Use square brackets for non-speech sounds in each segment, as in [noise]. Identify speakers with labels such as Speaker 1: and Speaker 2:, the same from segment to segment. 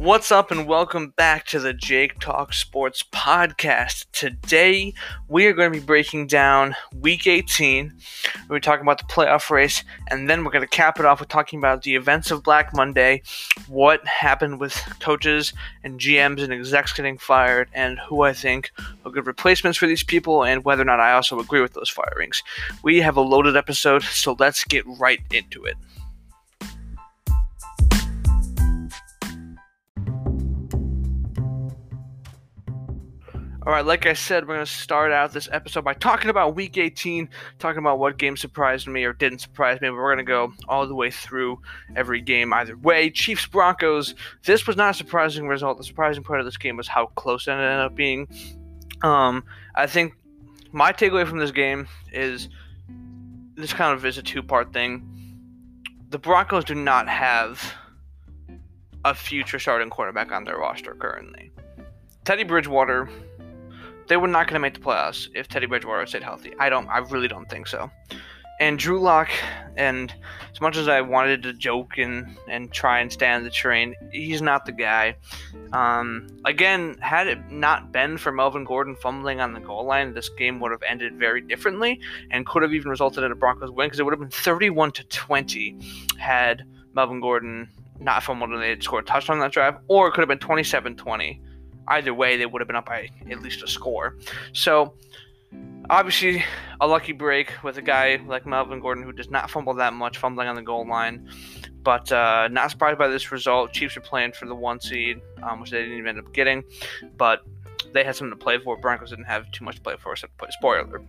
Speaker 1: What's up, and welcome back to the Jake Talk Sports Podcast. Today, we are going to be breaking down Week 18. We're talking about the playoff race, and then we're going to cap it off with talking about the events of Black Monday, what happened with coaches and GMs and execs getting fired, and who I think are good replacements for these people, and whether or not I also agree with those firings. We have a loaded episode, so let's get right into it. All right, like I said, we're going to start out this episode by talking about Week 18, talking about what game surprised me or didn't surprise me. We're going to go all the way through every game either way. Chiefs Broncos. This was not a surprising result. The surprising part of this game was how close it ended up being. Um, I think my takeaway from this game is this kind of is a two-part thing. The Broncos do not have a future starting quarterback on their roster currently. Teddy Bridgewater they were not going to make the playoffs if Teddy Bridgewater stayed healthy. I don't. I really don't think so. And Drew Lock, and as much as I wanted to joke and, and try and stand the train, he's not the guy. Um, again, had it not been for Melvin Gordon fumbling on the goal line, this game would have ended very differently and could have even resulted in a Broncos win because it would have been 31 to 20 had Melvin Gordon not fumbled and they had scored a touchdown on that drive, or it could have been 27 20 either way, they would have been up by at least a score. So, obviously, a lucky break with a guy like Melvin Gordon who does not fumble that much, fumbling on the goal line. But uh, not surprised by this result. Chiefs are playing for the one seed, um, which they didn't even end up getting. But they had something to play for. Broncos didn't have too much to play for, except to play spoiler.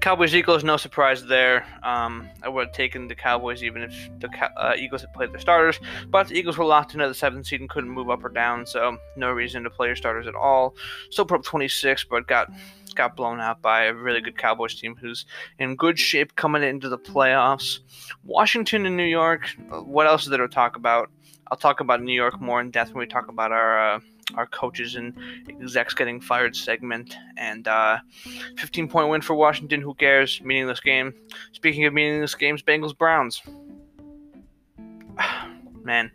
Speaker 1: Cowboys Eagles, no surprise there. Um, I would have taken the Cowboys even if the uh, Eagles had played their starters, but the Eagles were locked into the seventh seed and couldn't move up or down, so no reason to play your starters at all. Still put up 26, but got got blown out by a really good Cowboys team who's in good shape coming into the playoffs. Washington and New York. What else is there to talk about? I'll talk about New York more in depth when we talk about our. Uh, our coaches and execs getting fired segment. And uh, 15 point win for Washington. Who cares? Meaningless game. Speaking of meaningless games, Bengals Browns. [sighs] Man,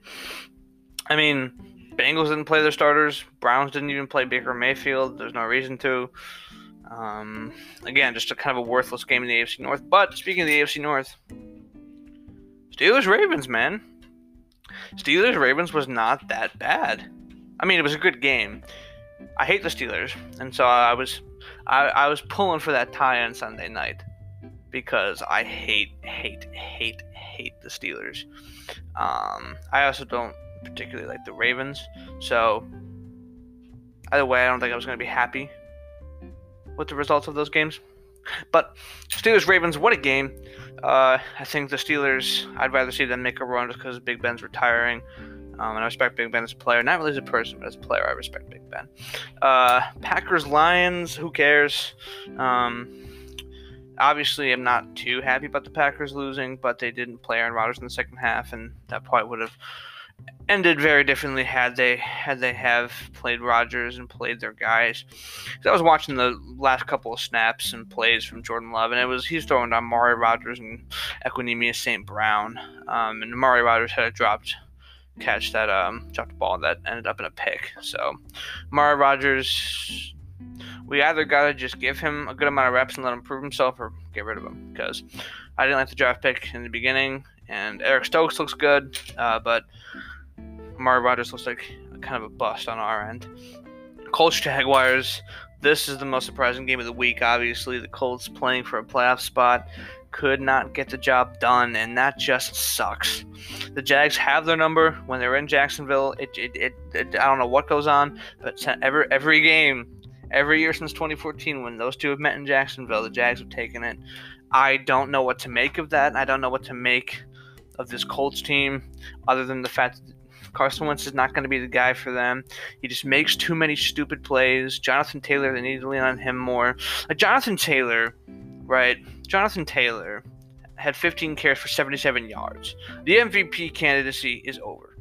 Speaker 1: I mean, Bengals didn't play their starters. Browns didn't even play Baker Mayfield. There's no reason to. Um, again, just a kind of a worthless game in the AFC North. But speaking of the AFC North, Steelers Ravens, man. Steelers Ravens was not that bad. I mean, it was a good game. I hate the Steelers, and so I was, I, I was pulling for that tie on Sunday night because I hate, hate, hate, hate the Steelers. Um, I also don't particularly like the Ravens, so either way, I don't think I was going to be happy with the results of those games. But Steelers Ravens, what a game! Uh, I think the Steelers. I'd rather see them make a run just because Big Ben's retiring. Um, and I respect Big Ben as a player, not really as a person, but as a player, I respect Big Ben. Uh, Packers Lions, who cares? Um, obviously, I'm not too happy about the Packers losing, but they didn't play Aaron Rodgers in the second half, and that probably would have ended very differently had they had they have played Rodgers and played their guys. I was watching the last couple of snaps and plays from Jordan Love, and it was he's throwing to Mari Rodgers and Equanimeous St. Brown, um, and Mari Rodgers had dropped catch that um dropped ball that ended up in a pick. So Mara Rogers we either gotta just give him a good amount of reps and let him prove himself or get rid of him because I didn't like the draft pick in the beginning and Eric Stokes looks good, uh, but Mara Rogers looks like kind of a bust on our end. Colts Jaguars. This is the most surprising game of the week. Obviously, the Colts playing for a playoff spot could not get the job done, and that just sucks. The Jags have their number when they're in Jacksonville. It, it, it, it I don't know what goes on, but every every game, every year since 2014, when those two have met in Jacksonville, the Jags have taken it. I don't know what to make of that. I don't know what to make of this Colts team, other than the fact that Carson Wentz is not going to be the guy for them. He just makes too many stupid plays. Jonathan Taylor, they need to lean on him more. Jonathan Taylor right? Jonathan Taylor had 15 carries for 77 yards. The MVP candidacy is over.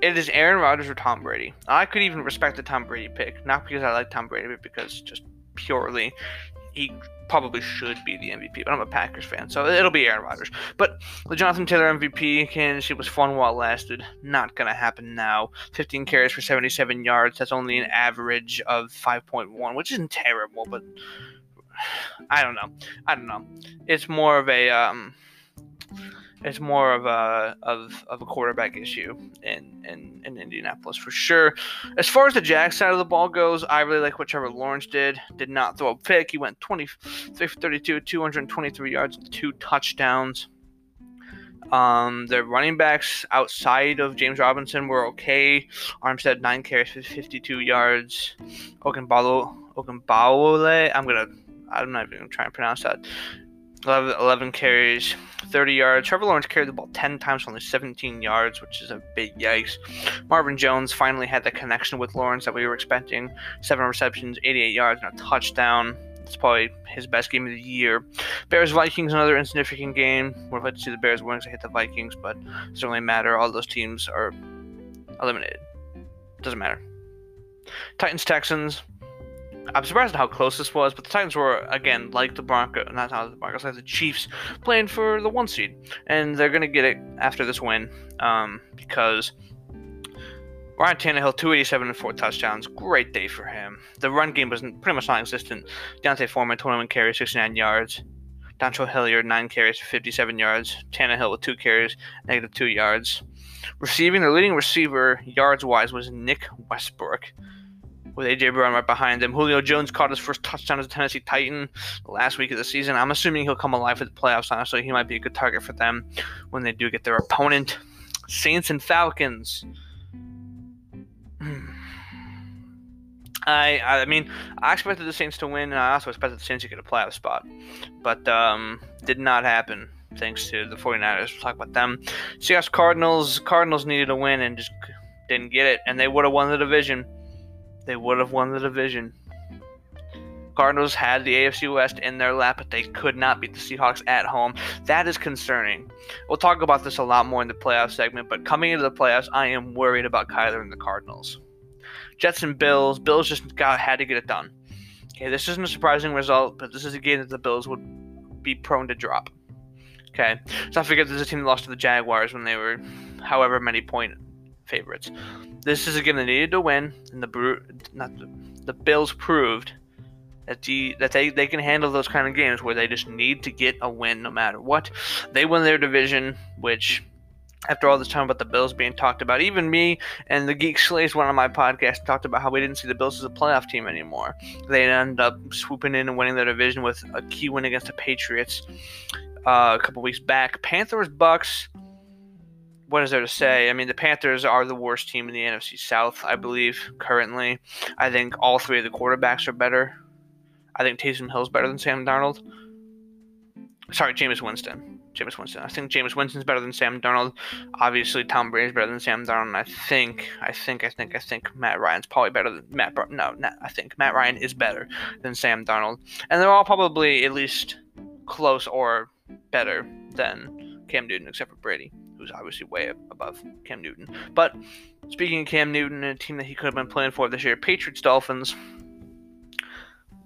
Speaker 1: It is Aaron Rodgers or Tom Brady. I could even respect the Tom Brady pick, not because I like Tom Brady, but because just purely he probably should be the MVP, but I'm a Packers fan, so it'll be Aaron Rodgers. But the Jonathan Taylor MVP candidacy was fun while it lasted. Not gonna happen now. 15 carries for 77 yards. That's only an average of 5.1, which isn't terrible, but I don't know. I don't know. It's more of a um, it's more of a of, of a quarterback issue in, in in Indianapolis for sure. As far as the Jack side of the ball goes, I really like what Trevor Lawrence did. Did not throw a pick. He went 23 for 32, 223 yards, two touchdowns. Um, their running backs outside of James Robinson were okay. Armstead nine carries for 52 yards. Ogunbowale, Ogunbowale, I'm gonna, I'm not even gonna try and pronounce that. 11, 11, carries, 30 yards. Trevor Lawrence carried the ball 10 times for only 17 yards, which is a big yikes. Marvin Jones finally had the connection with Lawrence that we were expecting. Seven receptions, 88 yards, and a touchdown. It's probably his best game of the year. Bears Vikings, another insignificant game. We're about to see the Bears win because hit the Vikings, but it doesn't really matter. All those teams are eliminated. Doesn't matter. Titans Texans. I'm surprised at how close this was, but the Titans were again like the Broncos, not the Broncos, like the Chiefs, playing for the one seed, and they're gonna get it after this win um, because Ryan Tannehill, 287 and four touchdowns, great day for him. The run game was pretty much non-existent. D'Onta Foreman, 21 carries, 69 yards. Dontrell Hilliard, 9 carries, 57 yards. Tannehill with 2 carries, negative 2 yards. Receiving, the leading receiver, yards-wise, was Nick Westbrook with AJ Brown right behind him. Julio Jones caught his first touchdown as a Tennessee Titan last week of the season. I'm assuming he'll come alive for the playoffs, honestly. He might be a good target for them when they do get their opponent. Saints and Falcons. I I mean I expected the Saints to win, and I also expected the Saints to get a playoff spot, but um, did not happen thanks to the 49ers. We'll talk about them. Seahawks Cardinals. Cardinals needed a win and just didn't get it, and they would have won the division they would have won the division. Cardinals had the AFC West in their lap, but they could not beat the Seahawks at home. That is concerning. We'll talk about this a lot more in the playoff segment, but coming into the playoffs, I am worried about Kyler and the Cardinals. Jets and Bills. Bills just got had to get it done. Okay, this isn't a surprising result, but this is a game that the Bills would be prone to drop. Okay, so I this is a team that lost to the Jaguars when they were however many point favorites. This is game they needed to win, and the not the, the Bills proved that the that they, they can handle those kind of games where they just need to get a win no matter what. They win their division, which after all this time about the Bills being talked about, even me and the Geek Slays, one on my podcasts, talked about how we didn't see the Bills as a playoff team anymore. They ended up swooping in and winning their division with a key win against the Patriots uh, a couple weeks back. Panthers, Bucks what is there to say? I mean, the Panthers are the worst team in the NFC South, I believe, currently. I think all three of the quarterbacks are better. I think Taysom Hill's better than Sam Darnold. Sorry, Jameis Winston. Jameis Winston. I think Jameis Winston's better than Sam Darnold. Obviously, Tom Brady's better than Sam Darnold. I think, I think, I think, I think Matt Ryan's probably better than Matt. no, not, I think Matt Ryan is better than Sam Darnold, and they're all probably at least close or better than Cam Newton, except for Brady who's obviously way above Cam Newton. But speaking of Cam Newton and a team that he could have been playing for this year, Patriots Dolphins.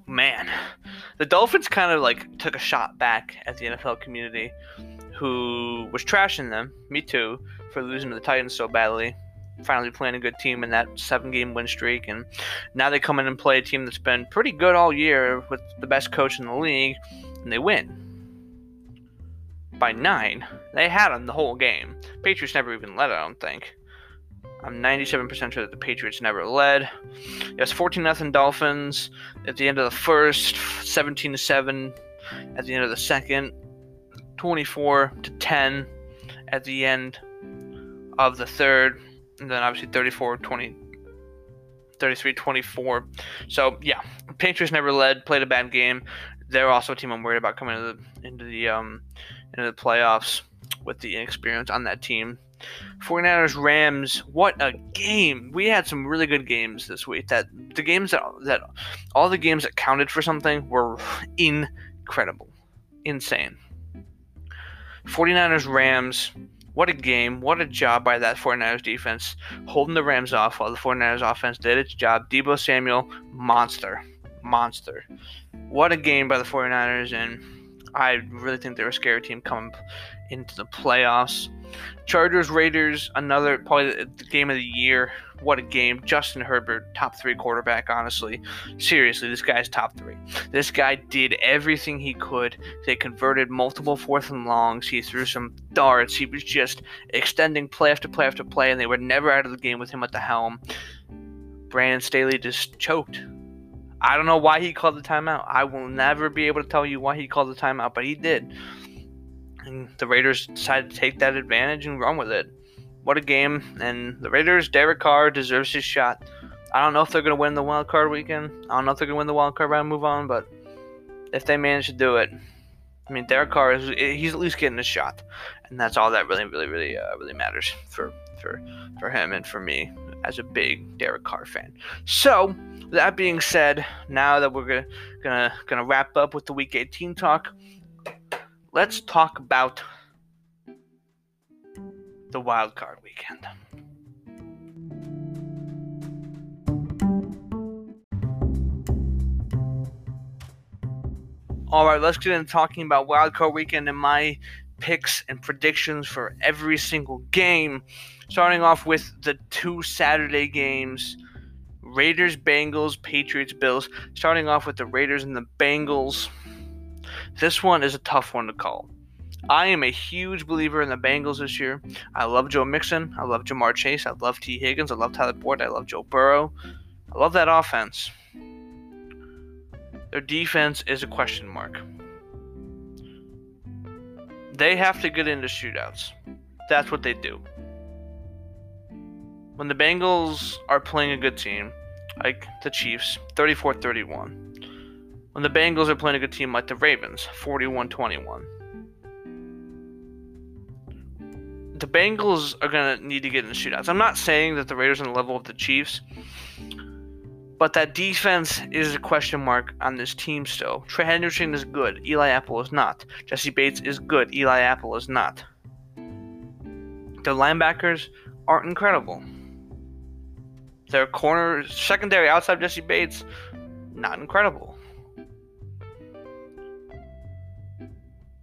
Speaker 1: Man, the Dolphins kind of like took a shot back at the NFL community, who was trashing them, me too, for losing to the Titans so badly. Finally playing a good team in that seven-game win streak, and now they come in and play a team that's been pretty good all year with the best coach in the league, and they win by nine. They had them the whole game. Patriots never even led, I don't think. I'm 97% sure that the Patriots never led. Yes, 14 nothing Dolphins at the end of the first, 17 to 7 at the end of the second, 24 to 10 at the end of the third, and then obviously 34 20 33 24. So, yeah, Patriots never led, played a bad game. They're also a team I'm worried about coming into the, into the um, into the playoffs with the inexperience on that team. 49ers Rams, what a game. We had some really good games this week. That the games that that all the games that counted for something were incredible. Insane. 49ers Rams, what a game. What a job by that 49ers defense holding the Rams off while the 49ers offense did its job. Deebo Samuel, monster. Monster. what a game by the 49ers, and I really think they're a scary team coming into the playoffs. Chargers Raiders, another probably the game of the year. What a game. Justin Herbert, top three quarterback, honestly. Seriously, this guy's top three. This guy did everything he could. They converted multiple fourth and longs. He threw some darts. He was just extending play after play after play, and they were never out of the game with him at the helm. Brandon Staley just choked. I don't know why he called the timeout. I will never be able to tell you why he called the timeout, but he did. And the Raiders decided to take that advantage and run with it. What a game. And the Raiders, Derek Carr deserves his shot. I don't know if they're going to win the wild card weekend. I don't know if they're going to win the wild card round move on, but if they manage to do it, I mean, Derek Carr is he's at least getting a shot, and that's all that really, really, really, uh, really matters for for for him and for me as a big Derek Carr fan. So that being said, now that we're gonna gonna gonna wrap up with the Week 18 talk, let's talk about the wild card weekend. All right, let's get into talking about wild card weekend and my picks and predictions for every single game. Starting off with the two Saturday games Raiders, Bengals, Patriots, Bills. Starting off with the Raiders and the Bengals. This one is a tough one to call. I am a huge believer in the Bengals this year. I love Joe Mixon. I love Ja'Marr Chase. I love Tee Higgins. I love Tyler Boyd. I love Joe Burrow. I love that offense. Their defense is a question mark. They have to get into shootouts. That's what they do. When the Bengals are playing a good team, like the Chiefs, 34 31. When the Bengals are playing a good team like the Ravens, 41 21 the Bengals are going to need to get in the shootouts. I'm not saying that the Raiders are on the level of the Chiefs, but that defense is a question mark on this team still. Trey Hendrickson is good. Eli Apple is not. Jessie Bates is good. Eli Apple is not. The linebackers aren't incredible. Their corner secondary outside Jessie Bates, not incredible.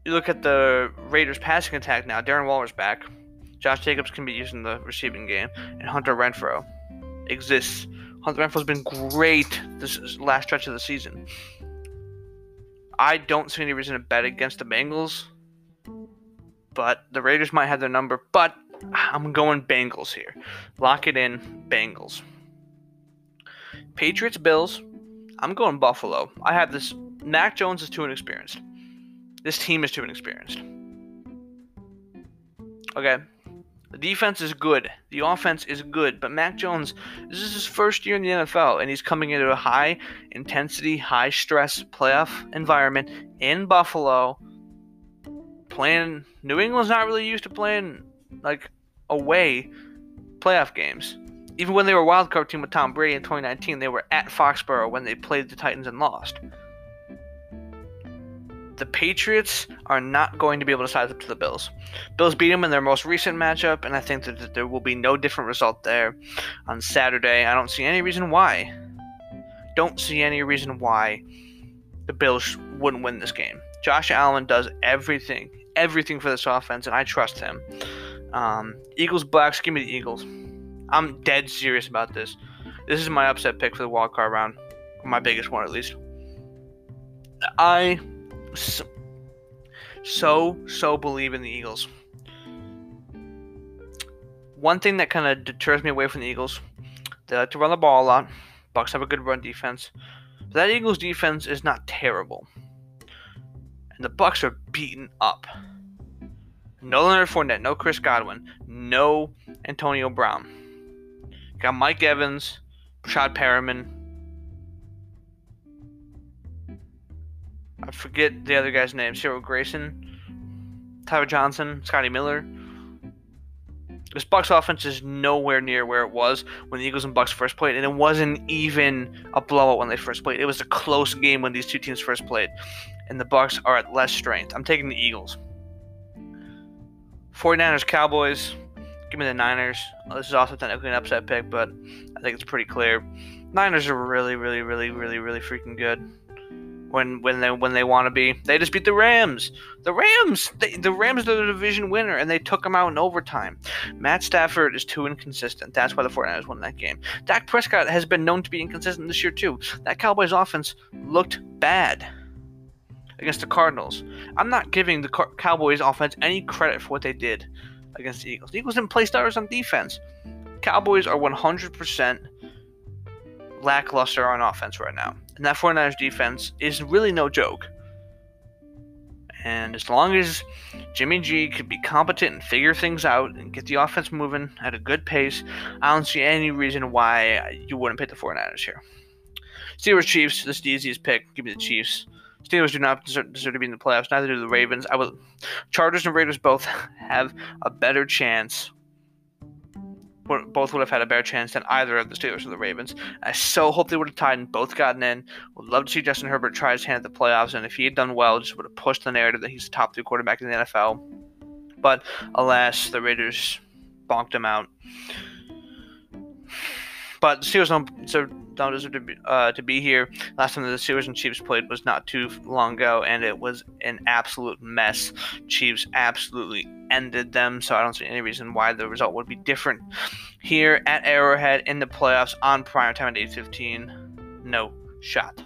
Speaker 1: You look at the Raiders passing attack now. Darren Waller's back. Josh Jacobs can be used in the receiving game, and Hunter Renfrow exists. Hunter Renfrow's been great this last stretch of the season. I don't see any reason to bet against the Bengals, but the Raiders might have their number. But I'm going Bengals here. Lock it in, Bengals. Patriots, Bills. I'm going Buffalo. I have this. Mac Jones is too inexperienced. This team is too inexperienced. Okay, the defense is good. The offense is good. But Mac Jones, this is his first year in the NFL, and he's coming into a high intensity, high stress playoff environment in Buffalo. Playing New England's not really used to playing like away playoff games. Even when they were a wild card team with Tom Brady in 2019, they were at Foxborough when they played the Titans and lost the Patriots are not going to be able to size up to the Bills. Bills beat them in their most recent matchup, and I think that there will be no different result there on Saturday. I don't see any reason why. Don't see any reason why the Bills wouldn't win this game. Josh Allen does everything, everything for this offense, and I trust him. Um, Eagles, Blacks, give me the Eagles. I'm dead serious about this. This is my upset pick for the wild card round, my biggest one at least. I so, so, so believe in the Eagles. One thing that kind of deters me away from the Eagles, they like to run the ball a lot. Bucks have a good run defense. But that Eagles defense is not terrible. And the Bucks are beaten up. No Leonard Fournette, no Chris Godwin, no Antonio Brown. Got Mike Evans, Breshad Perriman, I forget the other guy's name. Cyril Grayson, Tyler Johnson, Scotty Miller. This Bucks offense is nowhere near where it was when the Eagles and Bucks first played, and it wasn't even a blowout when they first played. It was a close game when these two teams first played, and the Bucks are at less strength. I'm taking the Eagles. 49ers Cowboys. Give me the Niners. Oh, this is also technically an upset pick, but I think it's pretty clear. Niners are really, really, really, really, really freaking good. When when they when they want to be. They just beat the Rams. The Rams, they, the Rams are the division winner, and they took them out in overtime. Matt Stafford is too inconsistent. That's why the 49ers won that game. Dak Prescott has been known to be inconsistent this year too. That Cowboys offense looked bad against the Cardinals. I'm not giving the Cowboys offense any credit for what they did against the Eagles. The Eagles didn't play starters on defense. Cowboys are 100% lackluster on offense right now. And that 49ers defense is really no joke. And as long as Jimmy G could be competent and figure things out and get the offense moving at a good pace, I don't see any reason why you wouldn't pick the 49ers here. Steelers Chiefs, this is the easiest pick. Give me the Chiefs. Steelers do not deserve, deserve, to be in the playoffs. Neither do the Ravens. I will. Chargers and Raiders both [laughs] have a better chance both would have had a better chance than either of the Steelers or the Ravens. I so hope they would have tied and both gotten in. Would love to see Justin Herbert try his hand at the playoffs, and if he had done well, just would have pushed the narrative that he's the top three quarterback in the NFL. But alas, the Raiders bonked him out. But the Steelers don't deserve, don't deserve to, be, uh, to be here. Last time the Steelers and Chiefs played was not too long ago, and it was an absolute mess. Chiefs absolutely ended them, so I don't see any reason why the result would be different here at Arrowhead in the playoffs on prime time at 8:15. No shot.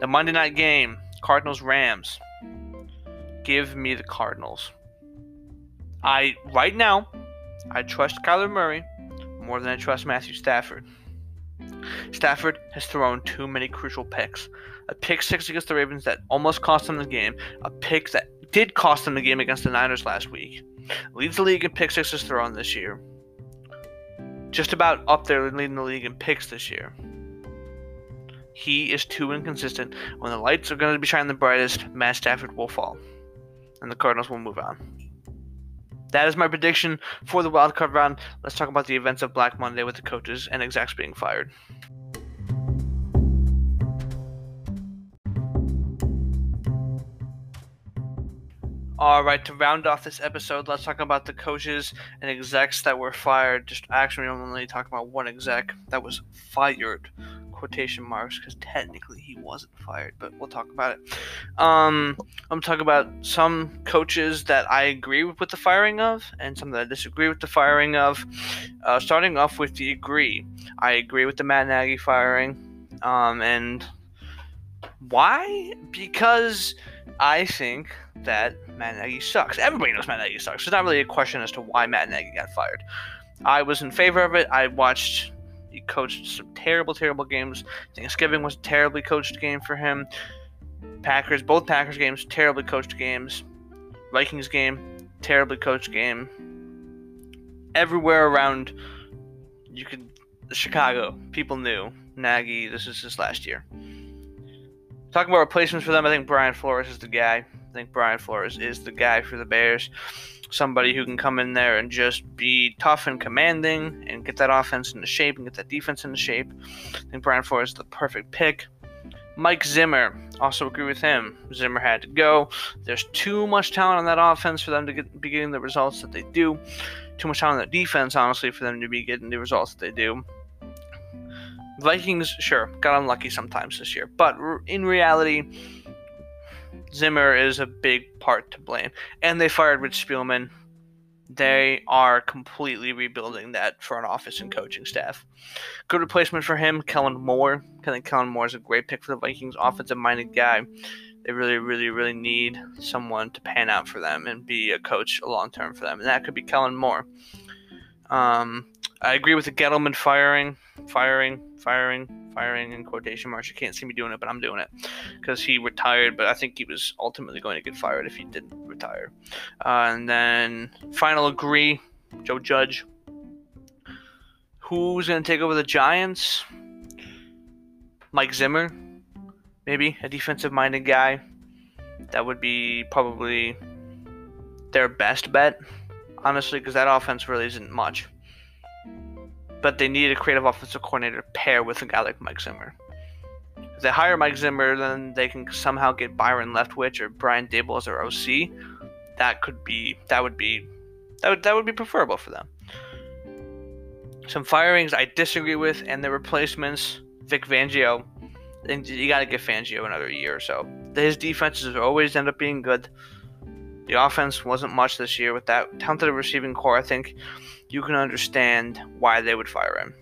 Speaker 1: The Monday night game, Cardinals Rams. Give me the Cardinals. I right now, I trust Kyler Murray more than I trust Matthew Stafford. Stafford has thrown too many crucial picks. A pick six against the Ravens that almost cost them the game. A pick that did cost them the game against the Niners last week. Leads the league in pick sixes thrown this year. Just about up there leading the league in picks this year. He is too inconsistent. When the lights are going to be shining the brightest, Matt Stafford will fall. And the Cardinals will move on. That is my prediction for the wildcard round. Let's talk about the events of Black Monday with the coaches and execs being fired. All right, to round off this episode, let's talk about the coaches and execs that were fired. Just actually, only talking about one exec that was fired quotation marks because technically he wasn't fired, but we'll talk about it. Um, I'm talking about some coaches that I agree with the firing of, and some that I disagree with the firing of. Uh, starting off with the agree, I agree with the Matt Nagy firing, um, and why? Because I think that Matt Nagy sucks. Everybody knows Matt Nagy sucks. There's not really a question as to why Matt Nagy got fired. I was in favor of it. I watched he coached some terrible, terrible games. Thanksgiving was a terribly coached game for him. Packers, both Packers games, terribly coached games. Vikings game, terribly coached game. Everywhere around, you could Chicago, people knew Nagy. This is his last year. Talking about replacements for them, I think Brian Flores is the guy. I think Brian Flores is the guy for the Bears somebody who can come in there and just be tough and commanding and get that offense into shape and get that defense into shape. I think Brian Flores is the perfect pick. Mike Zimmer, also agree with him. Zimmer had to go. There's too much talent on that offense for them to get, be getting the results that they do. Too much talent on the defense, honestly, for them to be getting the results that they do. Vikings, sure, got unlucky sometimes this year, but in reality, Zimmer is a big part to blame. And they fired Rick Spielman. They are completely rebuilding that front office and coaching staff. Good replacement for him, Kellen Moore. I think Kellen Moore is a great pick for the Vikings, offensive minded guy. They really, really, really need someone to pan out for them and be a coach long term for them. And that could be Kellen Moore. Um, I agree with the Gettleman firing, firing, firing, firing in quotation marks. You can't see me doing it, but I'm doing it because he retired. But I think he was ultimately going to get fired if he didn't retire. Uh, and then final agree, Joe Judge. Who's going to take over the Giants? Mike Zimmer, maybe a defensive-minded guy. That would be probably their best bet, honestly, because that offense really isn't much but they need a creative offensive coordinator to pair with a guy like Mike Zimmer. If they hire Mike Zimmer, then they can somehow get Byron Leftwich or Brian Daboll as their OC. That could be that would be that would that would be preferable for them. Some firings I disagree with, and the replacements. Vic Fangio, And you got to give Fangio another year or so. His defenses always end up being good. The offense wasn't much this year with that talented receiving corps. I think you can understand why they would fire him.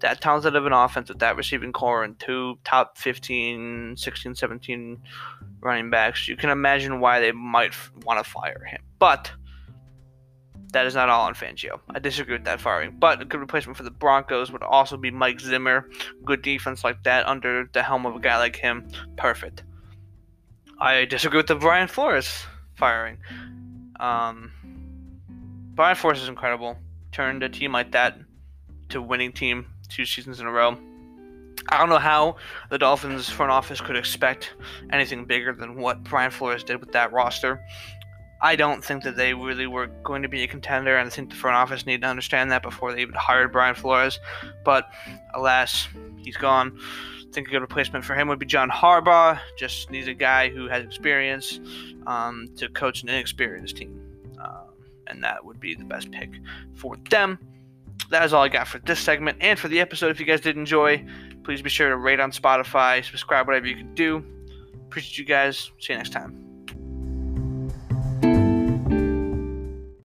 Speaker 1: That talented of an offense with that receiving core and two top 15, 16, 17 running backs, you can imagine why they might want to fire him. But that is not all on Fangio. I disagree with that firing. But a good replacement for the Broncos would also be Mike Zimmer. Good defense like that under the helm of a guy like him. Perfect. I disagree with the Brian Flores firing. Um, Brian Flores is incredible. Turned a team like that to winning team two seasons in a row. I don't know how the Dolphins front office could expect anything bigger than what Brian Flores did with that roster. I don't think that they really were going to be a contender, and I think the front office needed to understand that before they even hired Brian Flores. But alas, he's gone. Think a good replacement for him would be John Harbaugh. Just needs a guy who has experience um, to coach an inexperienced team, um, and that would be the best pick for them. That is all I got for this segment and for the episode. If you guys did enjoy, please be sure to rate on Spotify, subscribe, whatever you can do. Appreciate you guys. See you next time.